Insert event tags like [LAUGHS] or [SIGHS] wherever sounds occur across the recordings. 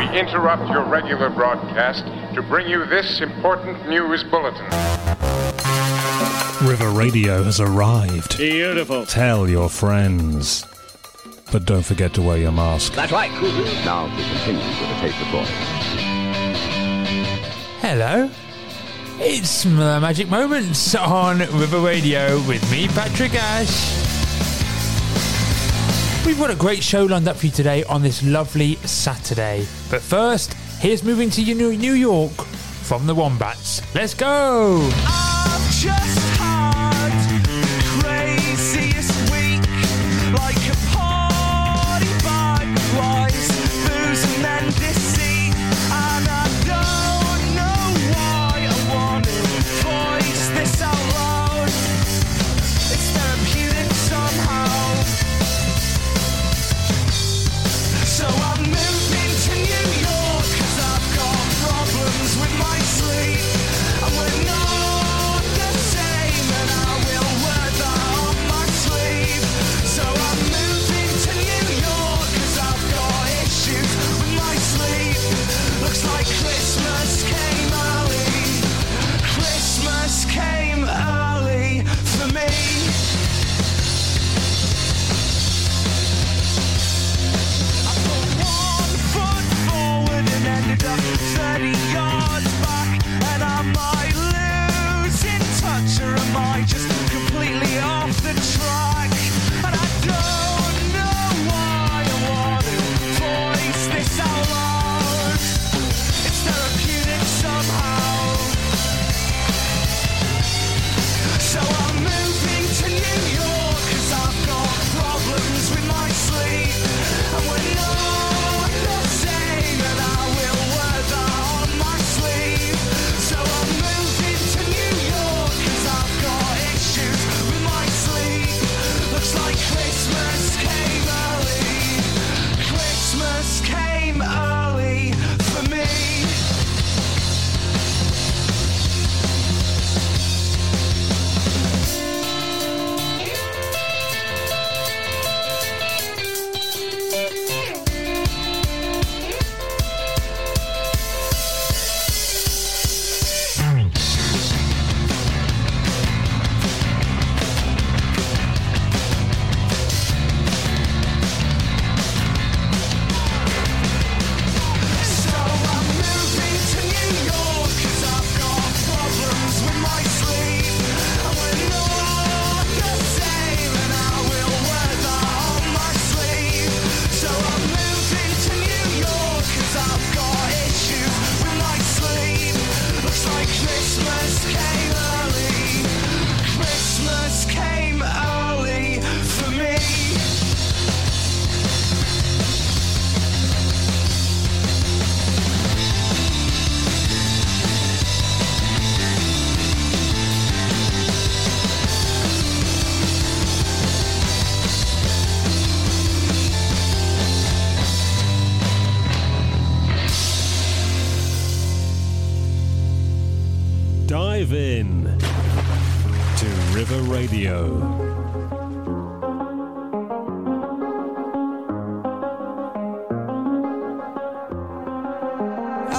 we interrupt your regular broadcast to bring you this important news bulletin. River Radio has arrived. Beautiful. Tell your friends. But don't forget to wear your mask. That's right. Now to continue with the tape recording. Hello. It's the Magic Moments on River Radio with me, Patrick Ashe. We've got a great show lined up for you today on this lovely Saturday. But first, here's moving to New York from the Wombats. Let's go!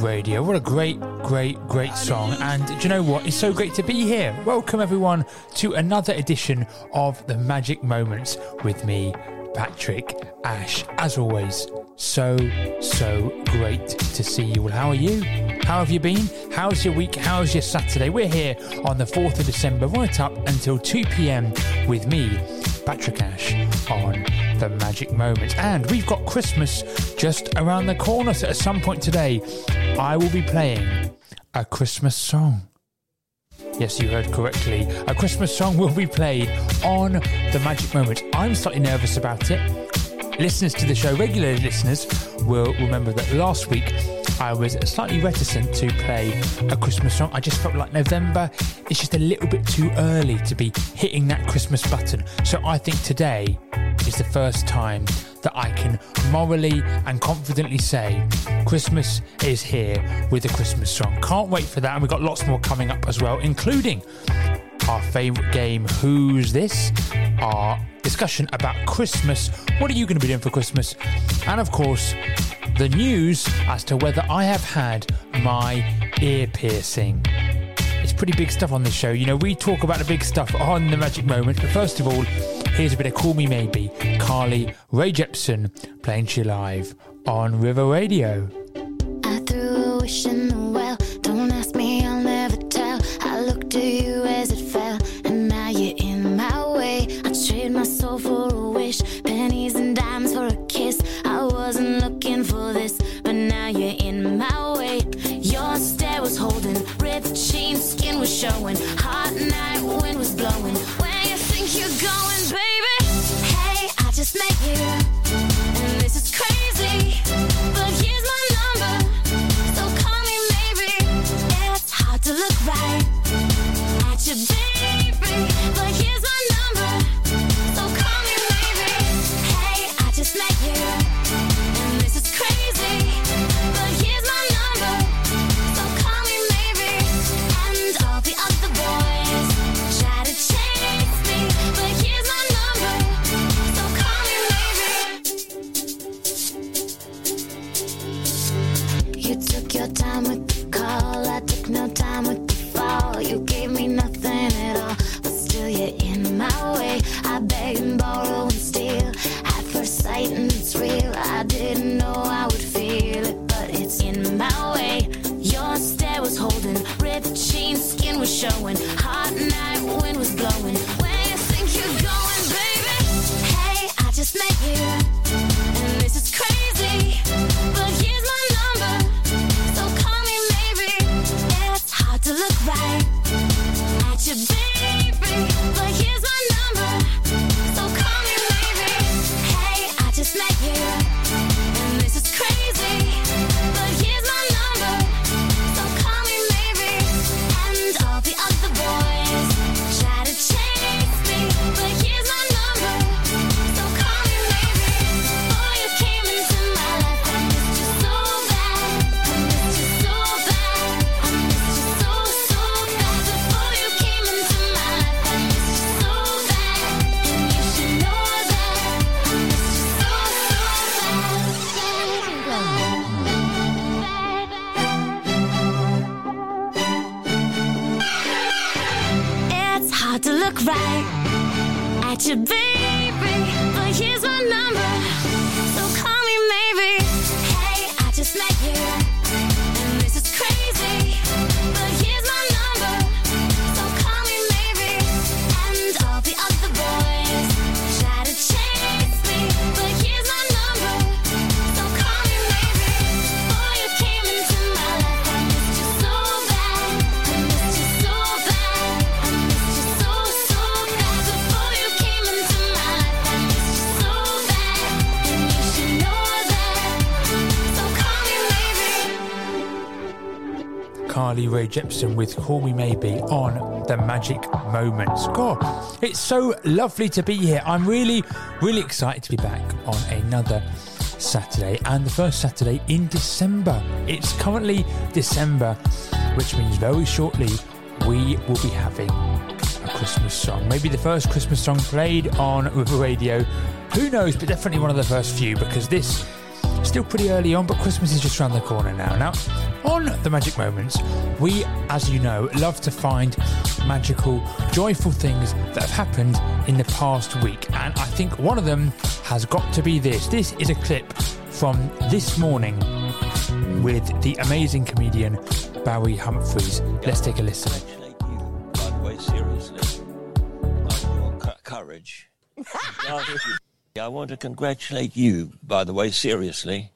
Radio. What a great, great, great song. And do you know what? It's so great to be here. Welcome, everyone, to another edition of The Magic Moments with me, Patrick Ashe. As always, so, so great to see you all. How are you? How have you been? How's your week? How's your Saturday? We're here on the 4th of December, right up until 2 pm with me, Patrick Ashe, on magic moments. And we've got Christmas just around the corner. So at some point today, I will be playing a Christmas song. Yes, you heard correctly. A Christmas song will be played on the magic moments. I'm slightly nervous about it. Listeners to the show, regular listeners, will remember that last week I was slightly reticent to play a Christmas song. I just felt like November is just a little bit too early to be hitting that Christmas button. So I think today is the first time that I can morally and confidently say Christmas is here with a Christmas song. Can't wait for that. And we've got lots more coming up as well, including our favourite game, Who's This? Our discussion about Christmas. What are you going to be doing for Christmas? And of course, the news as to whether I have had my ear piercing. It's pretty big stuff on this show. You know, we talk about the big stuff on the Magic Moment, but first of all, here's a bit of Call Me Maybe, Carly Rae Jepsen playing she live on River Radio. I threw a wish in the well. Now in my way. Your stare was holding, ripped jeans, skin was showing. Hot night, wind was blowing. Where you think you're going, baby? Hey, I just met you, and this is crazy. You, baby. Carly Rae Jepsen with Call Me Maybe on the Magic Moments. God, it's so lovely to be here. I'm really, really excited to be back on another Saturday and the first Saturday in December. It's currently December, which means very shortly we will be having a Christmas song. Maybe the first Christmas song played on River Radio. Who knows, but definitely one of the first few because this still pretty early on, but Christmas is just around the corner now. Now, on the Magic Moments, we, as you know, love to find magical, joyful things that have happened in the past week. And I think one of them has got to be this. This is a clip from this morning with the amazing comedian Barry Humphries. Let's take a listen. by the way, seriously, on your courage. [LAUGHS] I want to congratulate you, by the way, seriously,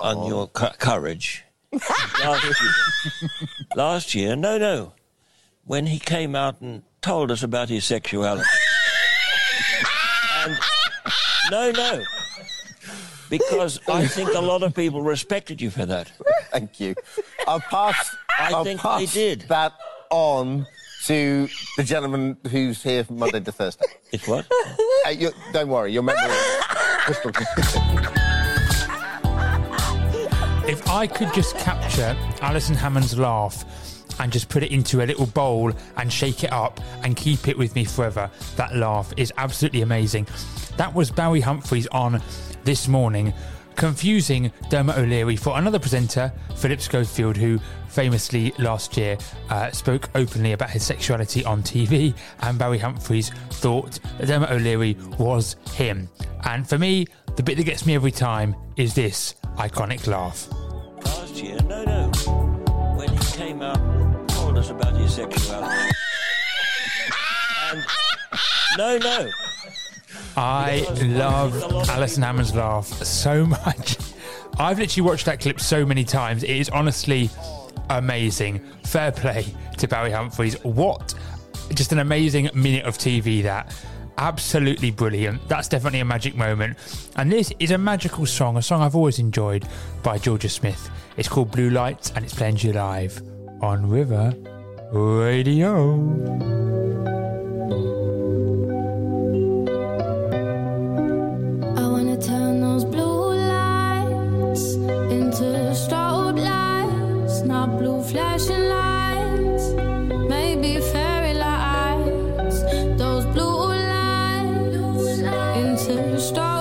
on oh. your cu- courage. Last year, last year, no, no, when he came out and told us about his sexuality. and, no, no, because I think a lot of people respected you for that. Thank you. I'll pass. I will think pass they did. that on to the gentleman who's here from Monday to Thursday. It's what? Uh, don't worry, your memory is crystal clear. If I could just capture Alison Hammond's laugh and just put it into a little bowl and shake it up and keep it with me forever, that laugh is absolutely amazing. That was Barry Humphries on this morning, confusing Dermot O'Leary for another presenter, Philip Schofield, who famously last year uh, spoke openly about his sexuality on TV, and Barry Humphries thought that Dermot O'Leary was him. And for me, the bit that gets me every time is this iconic laugh. last year, no, no, when he came out and told us about his sexuality. and, no, no, I love Alison Hammond's laugh so much. I've literally watched that clip so many times. It is honestly amazing. Fair play to Barry Humphries. What just an amazing minute of TV that. Absolutely brilliant. That's definitely a magic moment. And this is a magical song, a song I've always enjoyed by Jorja Smith. It's called Blue Lights and it's playing you live on River Radio. I strobe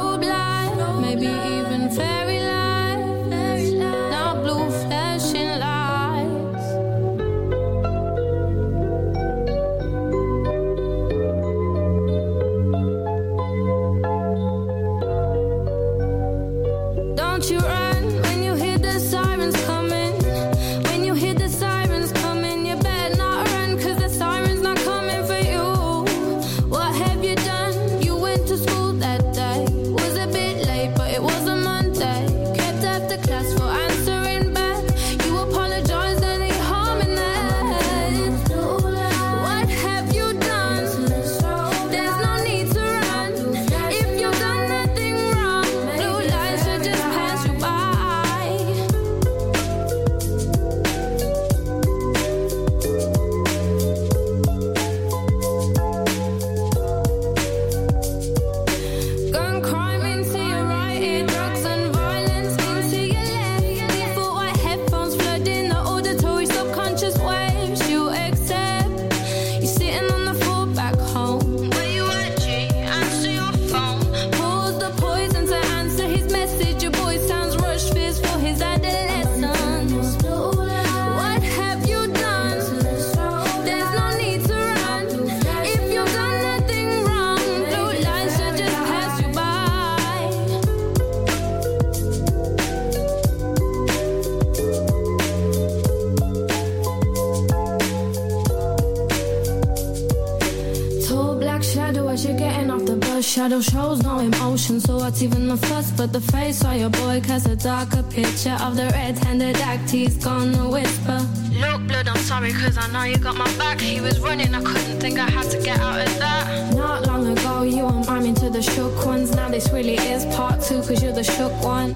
the. He's gonna whisper. Look, blood, I'm sorry, cause I know you got my back. He was running, I couldn't think I had to get out of that. Not long ago, you were miming to the shook ones. Now this really is part two, cause you're the shook one.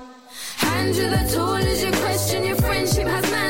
Hand you the tool as you question your friendship. Has man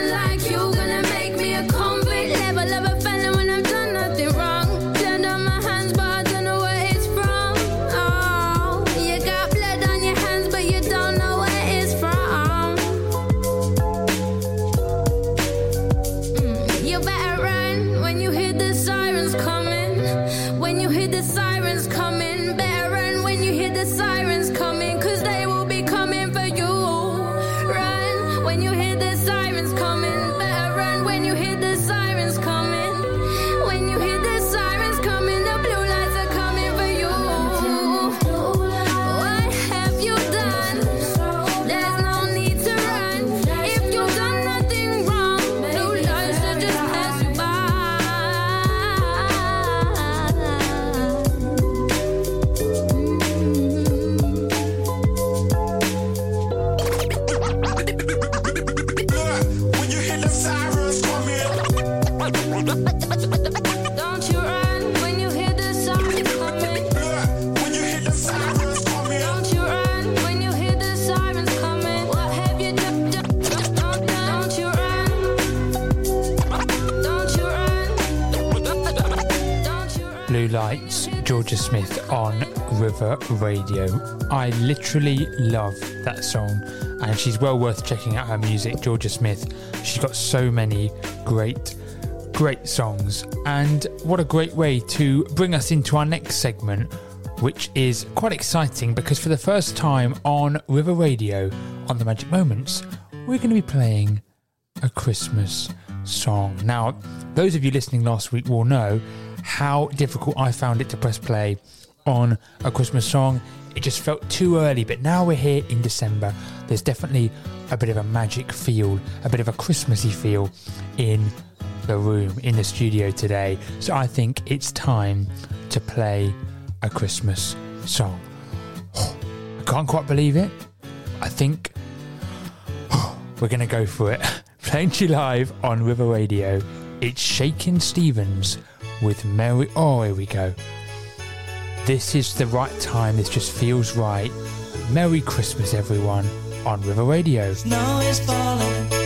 Jorja Smith on River Radio. I literally love that song, and she's well worth checking out her music. Jorja Smith, she's got so many great, great songs, and what a great way to bring us into our next segment, which is quite exciting because for the first time on River Radio, on the Magic Moments, we're going to be playing a Christmas song. Now, those of you listening last week will know how difficult I found it to press play on a Christmas song. It just felt too early, but now we're here in December. There's definitely a bit of a magic feel, a bit of a Christmassy feel in the room, in the studio today. So I think it's time to play a Christmas song. [SIGHS] I can't quite believe it. I think [SIGHS] we're going to go for it. [LAUGHS] Playing you live on River Radio. It's Shakin' Stevens with Mary. Oh, here we go. This is the right time. This just feels right. Merry Christmas, everyone, on River Radio. Snow is falling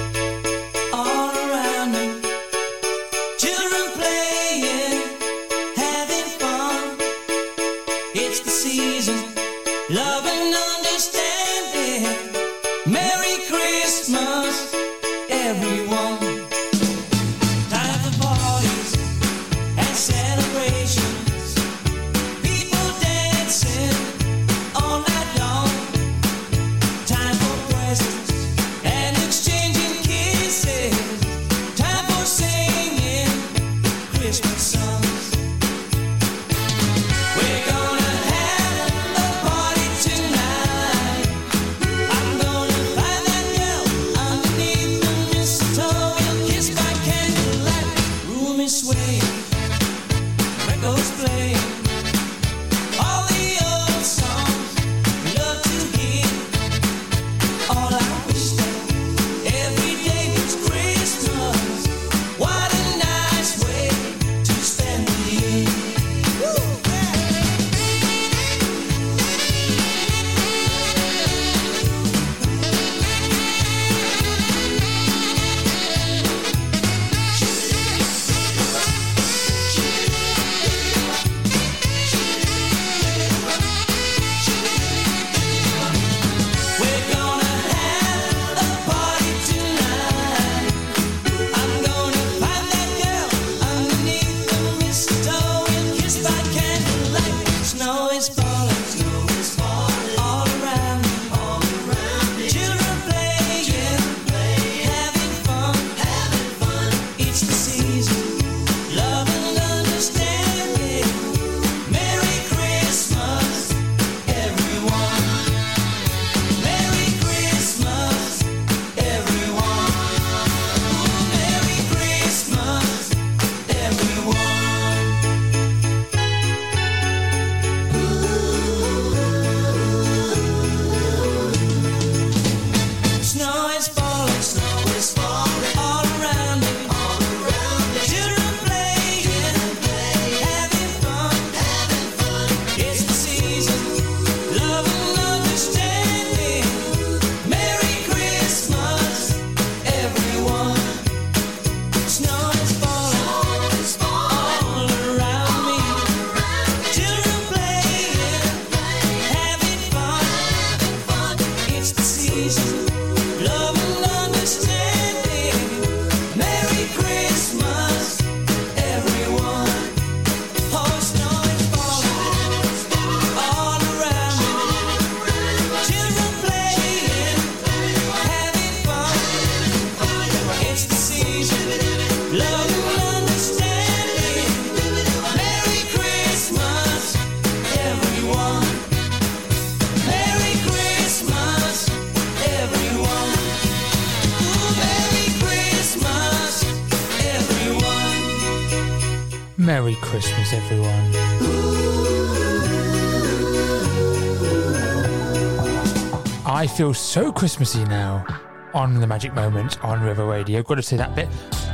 I feel so Christmassy now on the Magic Moments on River Radio. Got to say that bit.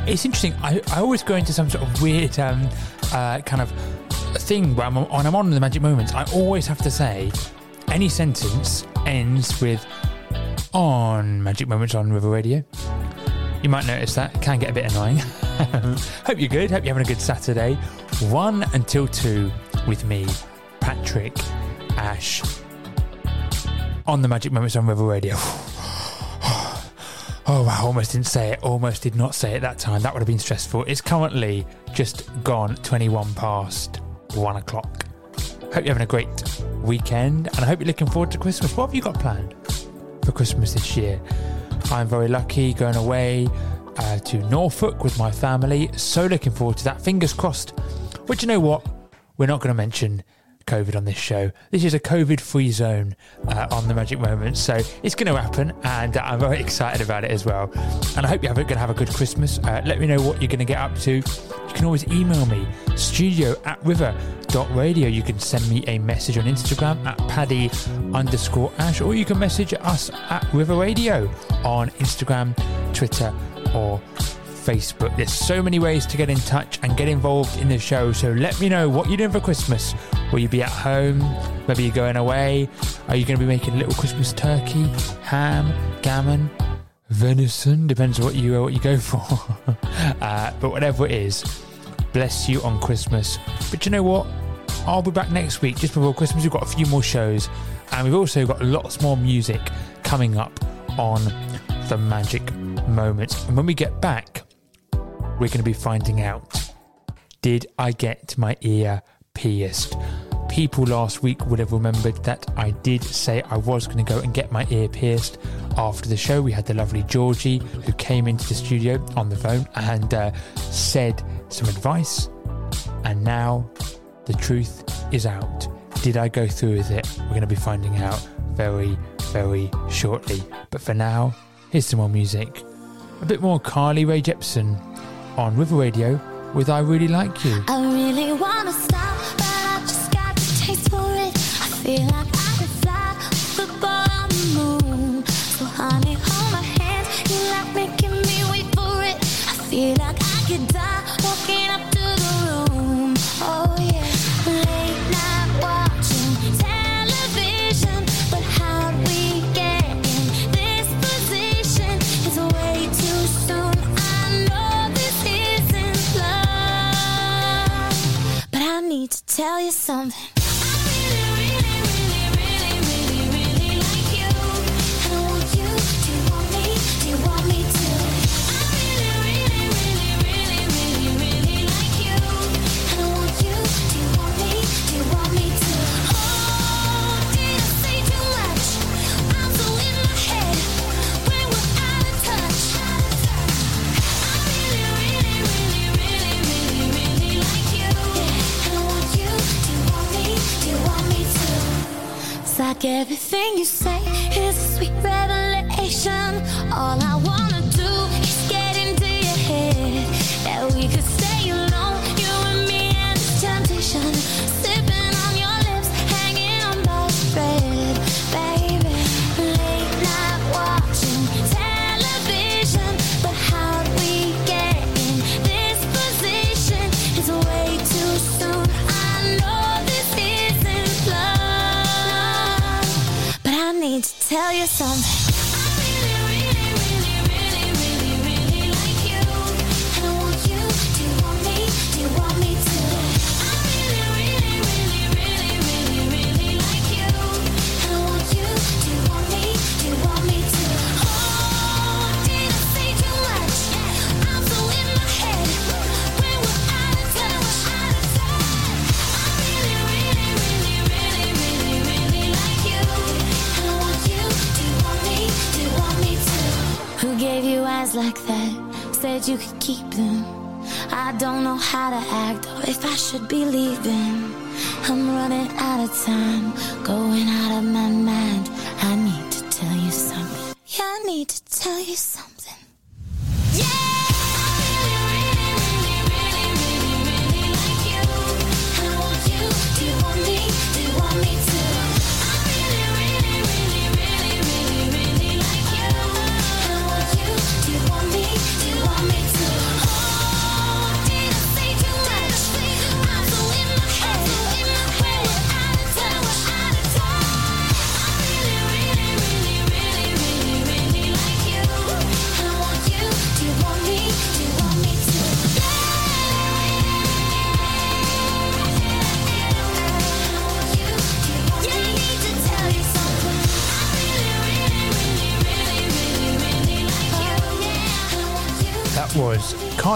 It's interesting. I, I always go into some sort of weird um, uh, kind of thing where I'm, when I'm on the Magic Moments. I always have to say any sentence ends with on Magic Moments on River Radio. You might notice that. It can get a bit annoying. [LAUGHS] Hope you're good. Hope you're having a good Saturday. One until two with me, Patrick Ashe, on the Magic Moments on River Radio. [SIGHS] Oh I almost didn't say it. Almost did not say it that time. That would have been stressful. It's currently just gone 21 past one o'clock. Hope you're having a great weekend and I hope you're looking forward to Christmas. What have you got planned for Christmas this year? I'm very lucky going away uh, to Norfolk with my family. So looking forward to that. Fingers crossed. But you know what? We're not going to mention COVID on this show. This is a COVID free zone uh, on the Magic Moment. So it's going to happen and I'm very excited about it as well. And I hope you're going to have a good Christmas. Uh, let me know what you're going to get up to. You can always email me, studio at river.radio. You can send me a message on Instagram at paddy underscore ash, or you can message us at River Radio on Instagram, Twitter, or Facebook. There's so many ways to get in touch and get involved in the show. So let me know what you're doing for Christmas. Will you be at home? Maybe you're going away? Are you going to be making a little Christmas turkey, ham, gammon, venison? Depends what you what you go [LAUGHS] for. uh, but whatever it is, bless you on Christmas. But you know what? I'll be back next week just before Christmas. We've got a few more shows, and we've also got lots more music coming up on the Magic Moments. And when we get back, we're going to be finding out did I get my ear pierced? People last week would have remembered that I did say I was going to go and get my ear pierced after the show. We had the lovely Georgie who came into the studio on the phone and uh, said some advice. And now the truth is out. Did I go through with it? We're going to be finding out very, very shortly. But for now, here's some more music. A bit more Carly Rae Jepsen on River Radio with I Really Like You. I really wanna stop, but I just got the taste for it. I feel like I could fly with ball on the moon. So honey, hold my hand. You like making me wait for it. I feel like to tell you something.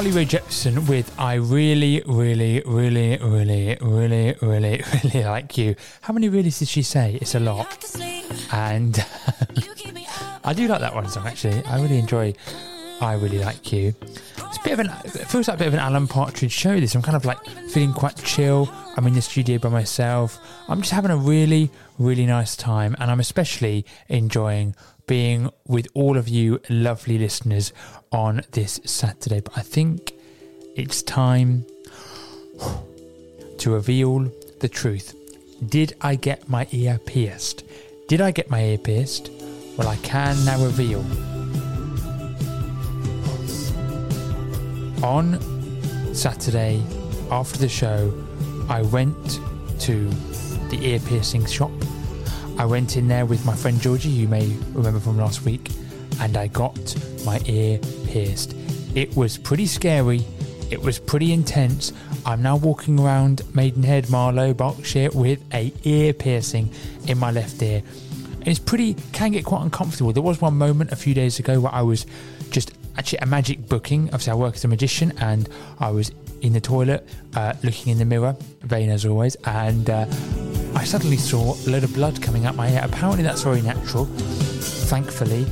Carly Rae Jepsen with I really, really, really, really, really, really, really like you. How many really did she say? It's a lot. And [LAUGHS] I do like that one song actually. I really enjoy I really like you. It's a bit of an it feels like a bit of an Alan Partridge show this. I'm kind of like feeling quite chill. I'm in the studio by myself. I'm just having a really, really nice time and I'm especially enjoying being with all of you lovely listeners on this Saturday. But I think it's time to reveal the truth. Did I get my ear pierced? Did I get my ear pierced? Well, I can now reveal. On Saturday, after the show, I went to the ear piercing shop. I went in there with my friend Georgie, you may remember from last week, and I got my ear pierced. It was pretty scary. It was pretty intense. I'm now walking around Maidenhead, Marlow, Berkshire with a ear piercing in my left ear. It's pretty can get quite uncomfortable. There was one moment a few days ago where I was just actually a magic booking. Obviously, I work as a magician, and I was in the toilet uh, looking in the mirror, vain as always, and uh, I suddenly saw a load of blood coming out my ear. Apparently, that's very natural, thankfully.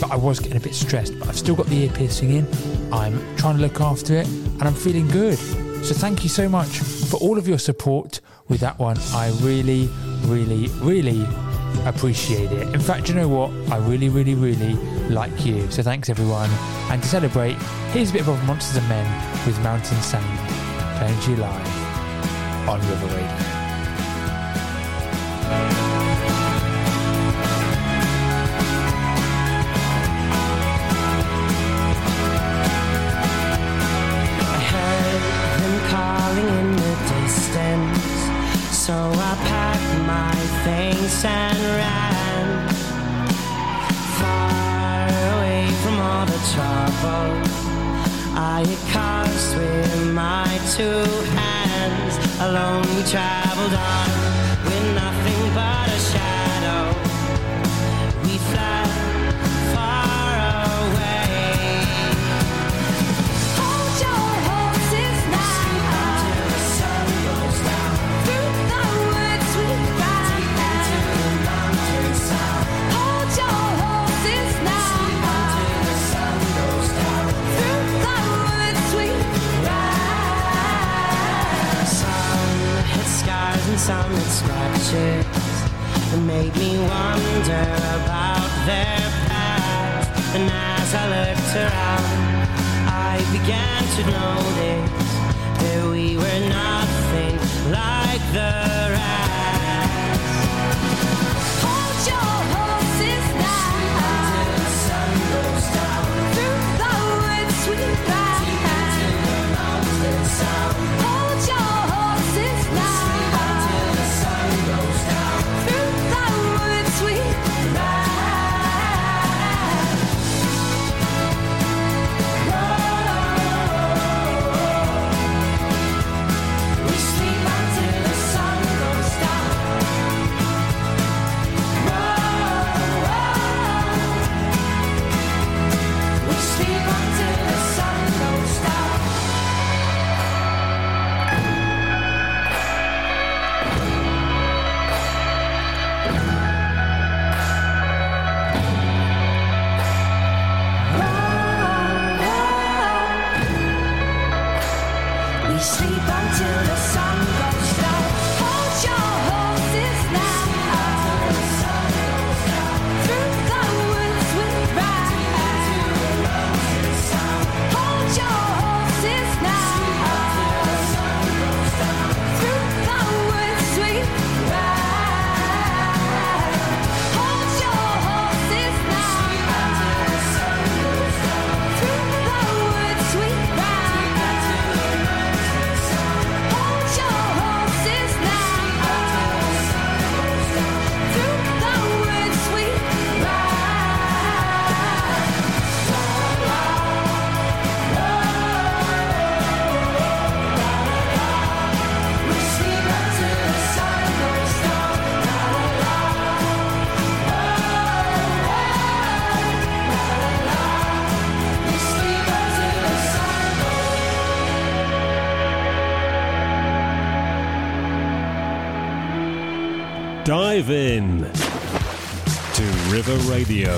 But I was getting a bit stressed. But I've still got the ear piercing in. I'm trying to look after it, and I'm feeling good. So thank you so much for all of your support with that one. I really, really, really appreciate it. In fact, you know what? I really, really, really like you. So thanks everyone. And to celebrate, here's a bit of Monsters and Men with Mountain to you live on River Radio. Two hands. Alone we traveled on scratches that made me wonder about their past. And as I looked around, I began to notice that we were nothing like the rest. Dive in to River Radio.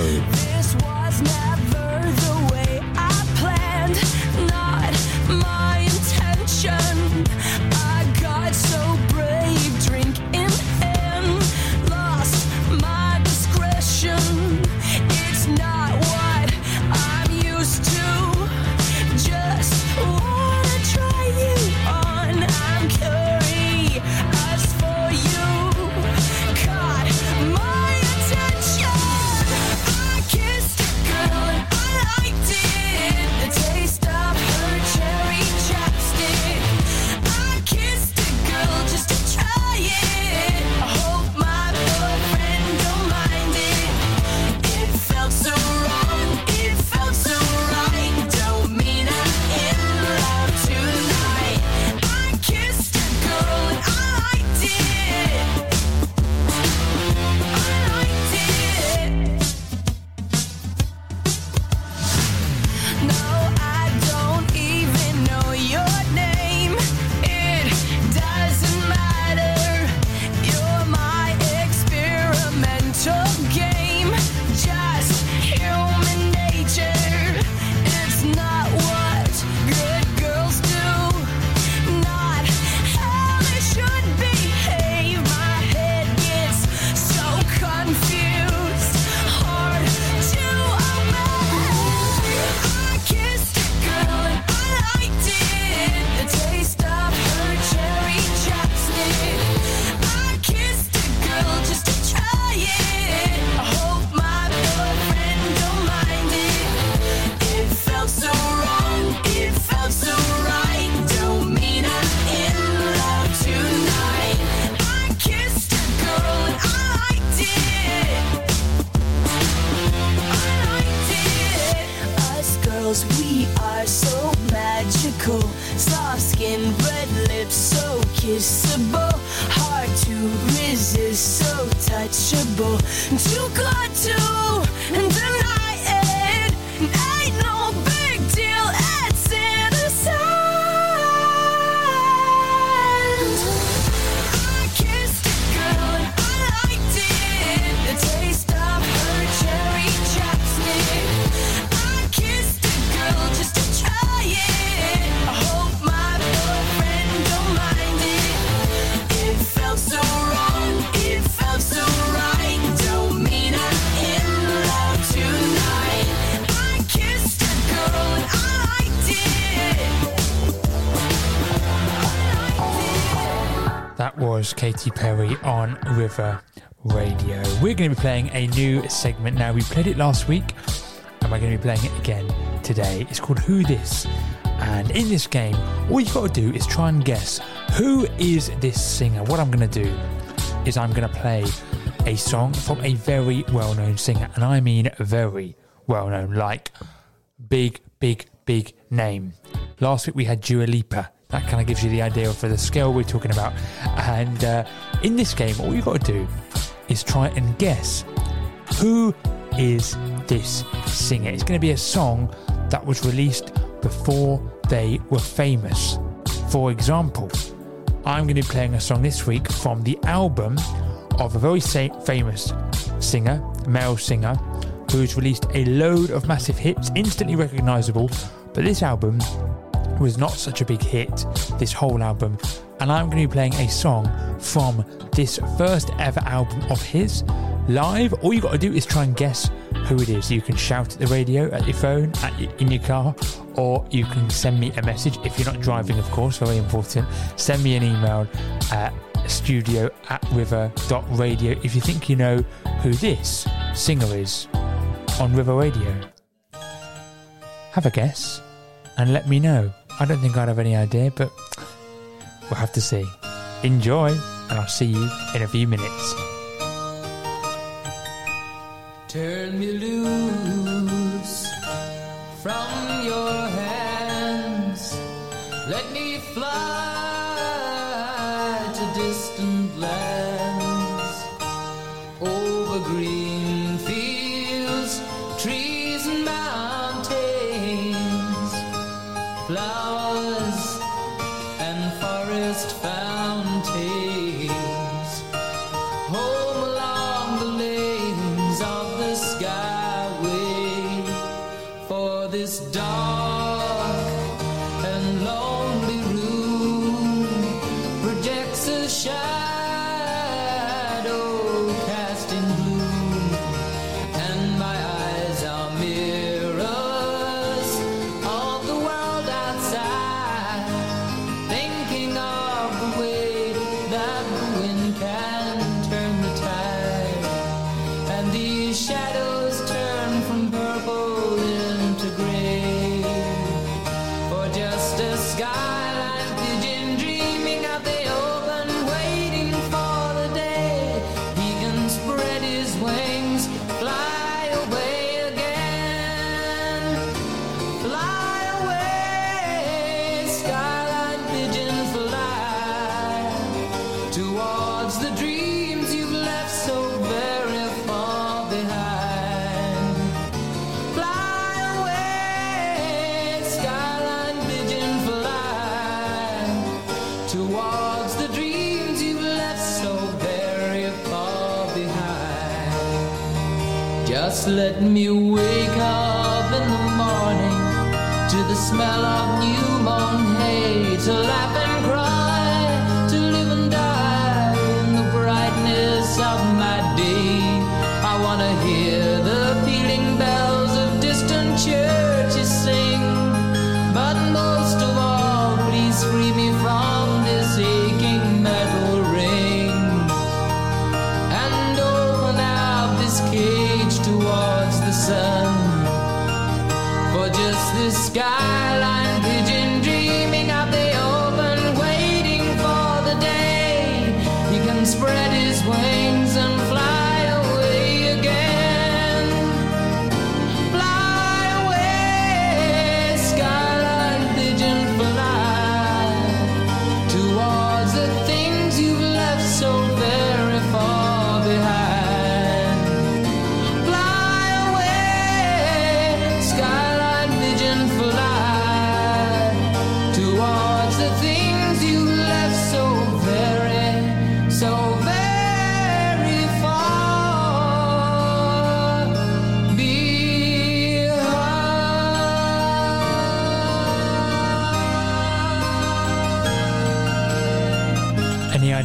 Katy Perry on River Radio. We're going to be playing a new segment now. We played it last week and we're going to be playing it again today. It's called Who This? And in this game, all you've got to do is try and guess who is this singer. What I'm going to do is I'm going to play a song from a very well known singer. And I mean very well known, like big, big, big name. Last week we had Dua Lipa. That kind of gives you the idea for the scale we're talking about. And uh, in this game, all you've got to do is try and guess who is this singer. It's going to be a song that was released before they were famous. For example, I'm going to be playing a song this week from the album of a very famous singer, male singer, who's released a load of massive hits, instantly recognizable. But this album was not such a big hit, this whole album. And I'm going to be playing a song from this first ever album of his live. All you got to do is try and guess who it is. You can shout at the radio, at your phone, at your, in your car, or you can send me a message if you're not driving, of course, very important. Send me an email at studio at river.radio if you think you know who this singer is on River Radio. Have a guess and let me know. I don't think I'd have any idea, but we'll have to see. Enjoy, and I'll see you in a few minutes. Turn me loose from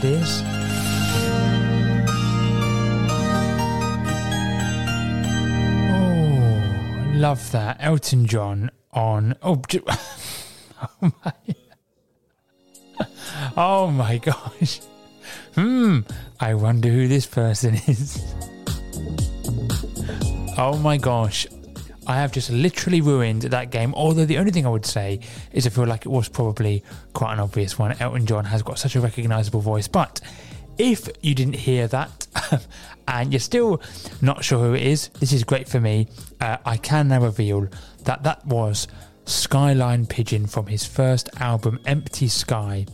behind. Oh, love that. Elton John on. Oh, [LAUGHS] oh my. [LAUGHS] Oh my gosh. Hmm. I wonder who this person is. [LAUGHS] Oh my gosh. I have just literally ruined that game. Although the only thing I would say is I feel like it was probably quite an obvious one. Elton John has got such a recognizable voice. But if you didn't hear that [LAUGHS] and you're still not sure who it is, this is great for me. Uh, I can now reveal that that was Skyline Pigeon from his first album, Empty Sky,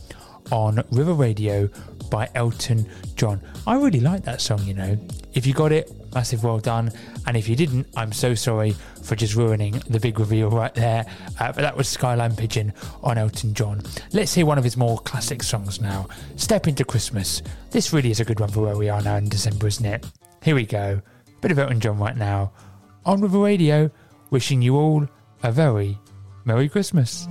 on River Radio by Elton John. I really like that song, you know. If you got it, massive well done. And if you didn't, I'm so sorry for just ruining the big reveal right there. Uh, but that was Skyline Pigeon on Elton John. Let's hear one of his more classic songs now Step into Christmas. This really is a good one for where we are now in December, isn't it? Here we go. Bit of Elton John right now on River Radio, wishing you all a very, Merry Christmas.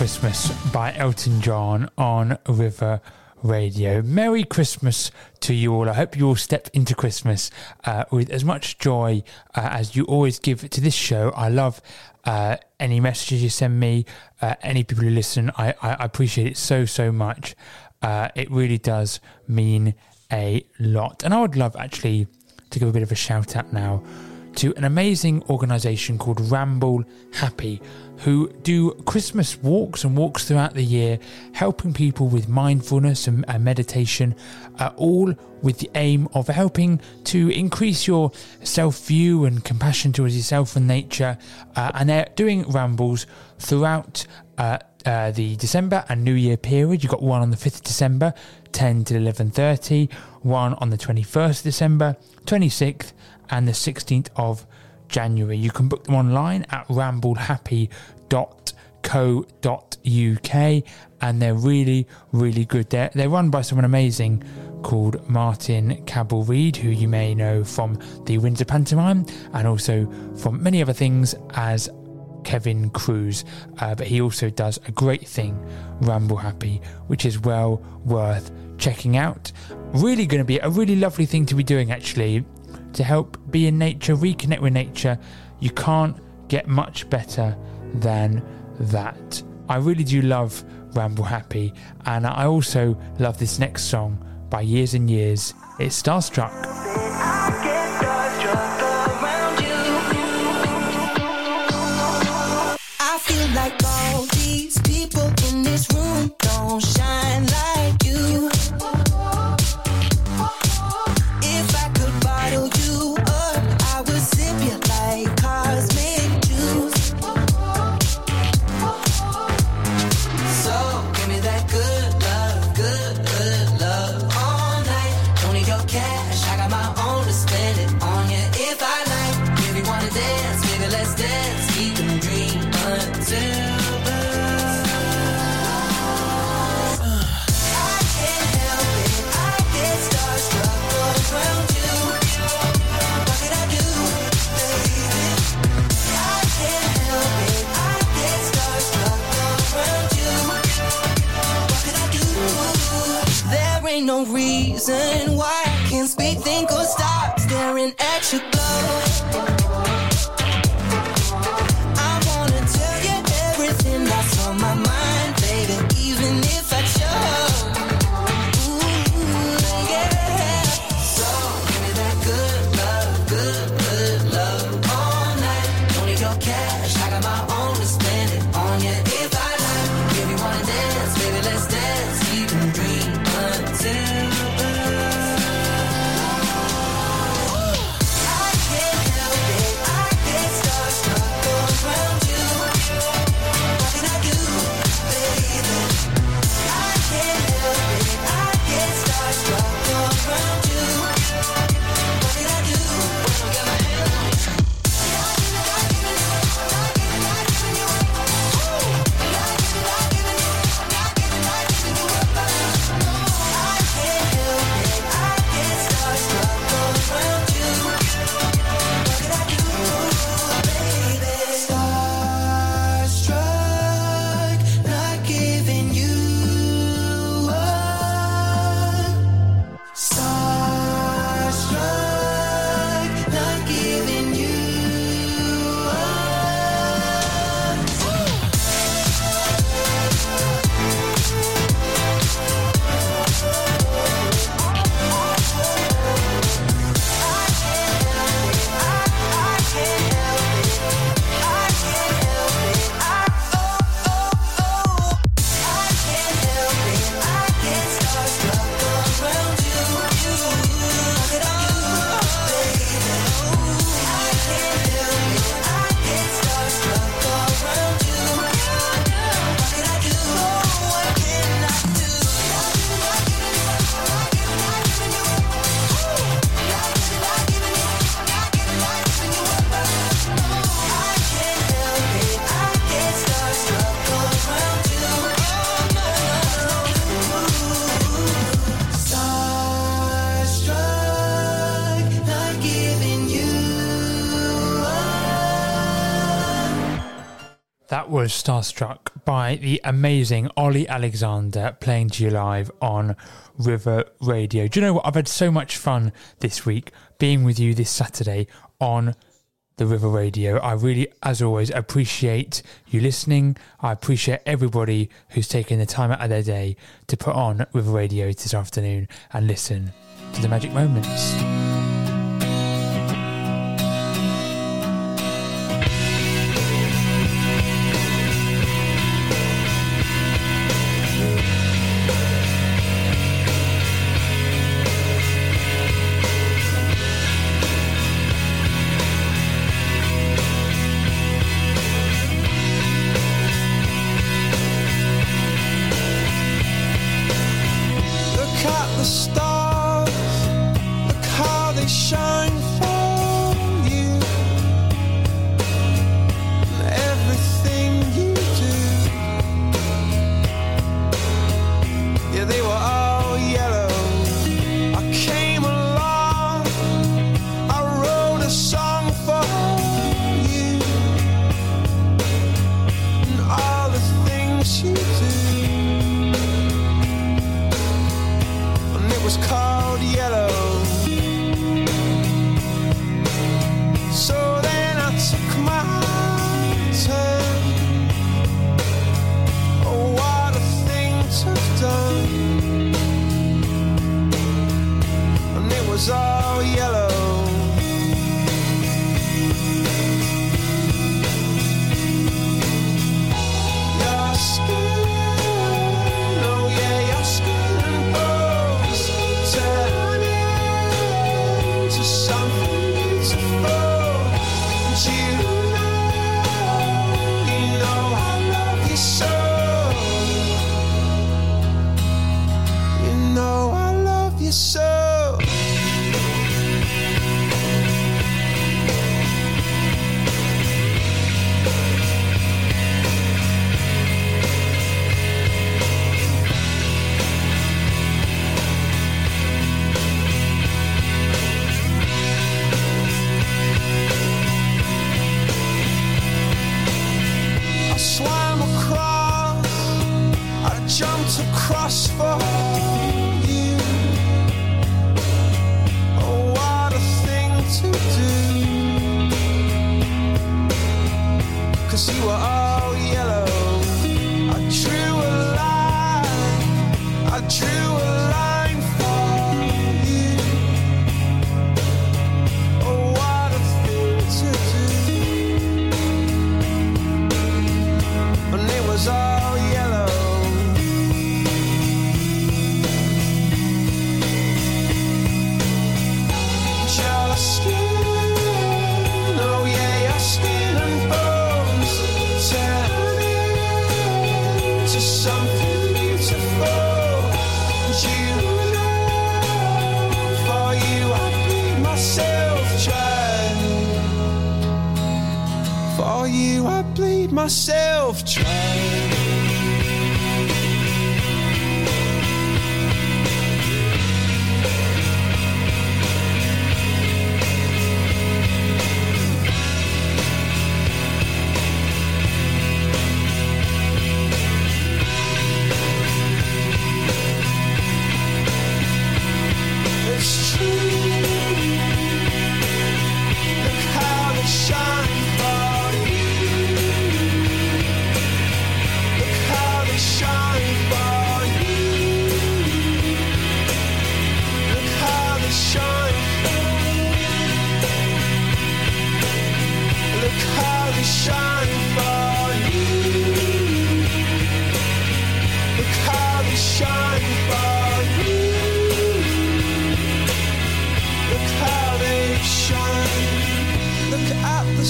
Christmas by Elton John on River Radio. Merry Christmas to you all. I hope you all step into Christmas uh, with as much joy uh, as you always give to this show. I love uh, any messages you send me, uh, any people who listen. I, I, appreciate it so, so much. Uh, it really does mean a lot. And I would love actually to give a bit of a shout out now to an amazing organisation called Ramble Happy, who do Christmas walks and walks throughout the year, helping people with mindfulness and, and meditation, uh, all with the aim of helping to increase your self view and compassion towards yourself and nature. Uh, and they're doing rambles throughout uh, uh, the December and New Year period. You've got one on the 5th of December, 10 to 11.30, one on the 21st of December, 26th, and the 16th of January. You can book them online at ramblehappy.co.uk and they're really, really good. They're, they're run by someone amazing called Martin Cabell Reed, who you may know from the Windsor Pantomime and also from many other things as Kevin Cruz. Uh, but he also does a great thing, Ramble Happy, which is well worth checking out. Really going to be a really lovely thing to be doing, actually, to help be in nature, reconnect with nature. You can't get much better than that. I really do love Ramble Happy, and I also love this next song by Years and Years. It's Starstruck. Like all these people in this room don't shine Starstruck by the amazing Olly Alexander playing to you live on River Radio. Do you know what? I've had so much fun this week being with you this Saturday on the River Radio. I really, as always, appreciate you listening. I appreciate everybody who's taken the time out of their day to put on River Radio this afternoon and listen to the magic moments. Jumped across for you. Oh, what a thing to do. Cause you were all yellow. Myself.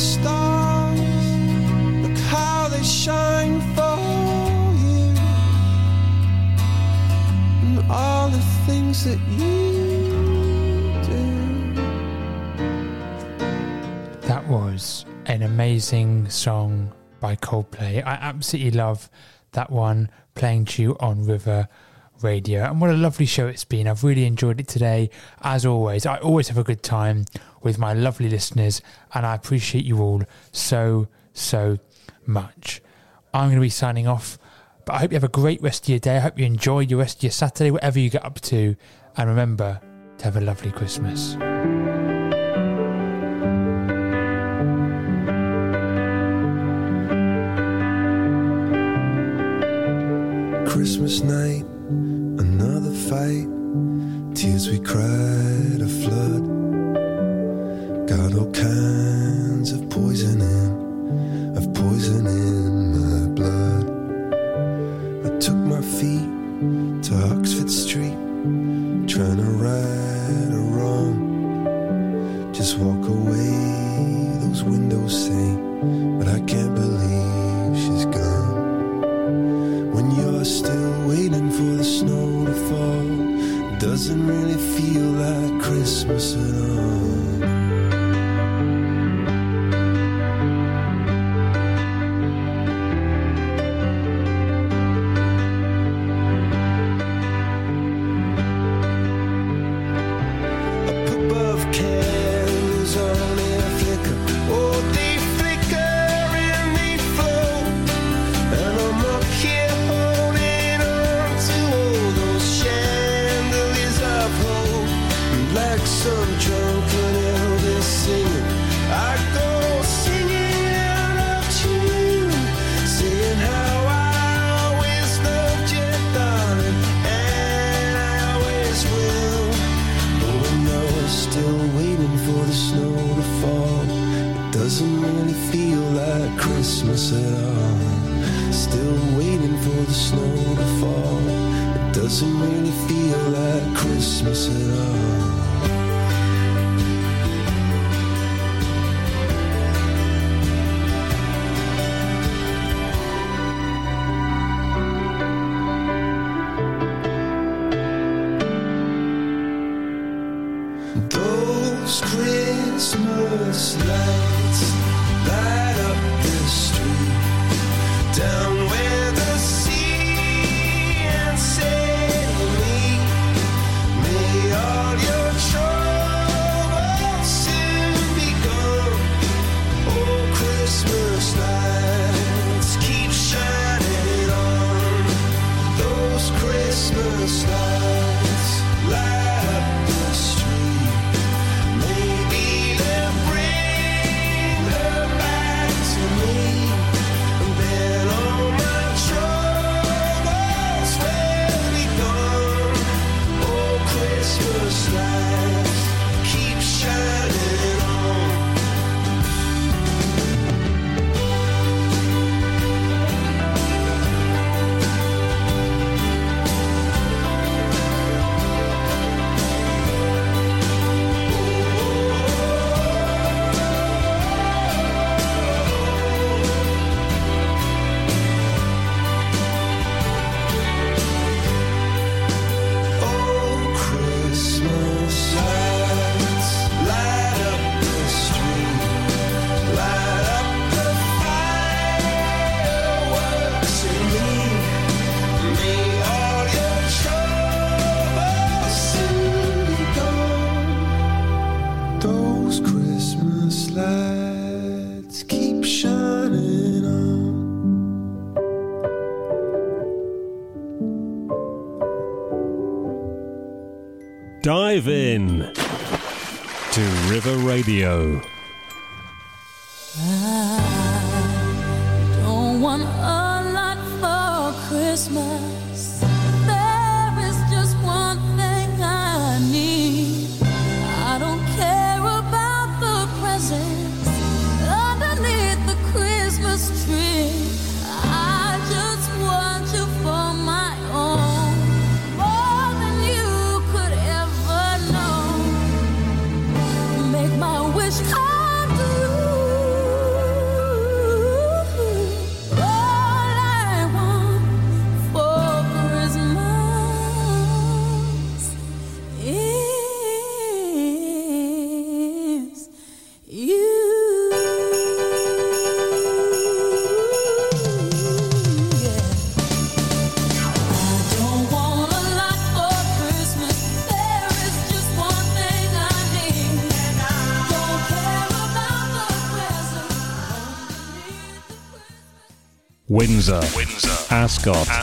Stars. Look how they shine for you. And all the things that you do. That was an amazing song by Coldplay. I absolutely love that one playing to you on River Radio. And what a lovely show it's been. I've really enjoyed it today. As always, I always have a good time with my lovely listeners, and I appreciate you all so, so much. I'm going to be signing off, but I hope you have a great rest of your day. I hope you enjoy your rest of your Saturday, whatever you get up to. And remember to have a lovely Christmas. Christmas night, fight. Tears we cried, a flood. Got all kinds of poison in, of poison in my blood. I took my feet to Oxford Street, trying to right a wrong. Just walk away, those windows say, but I can't Listen all. Doesn't really feel like Christmas at all. Oh. Windsor, Windsor, Ascot,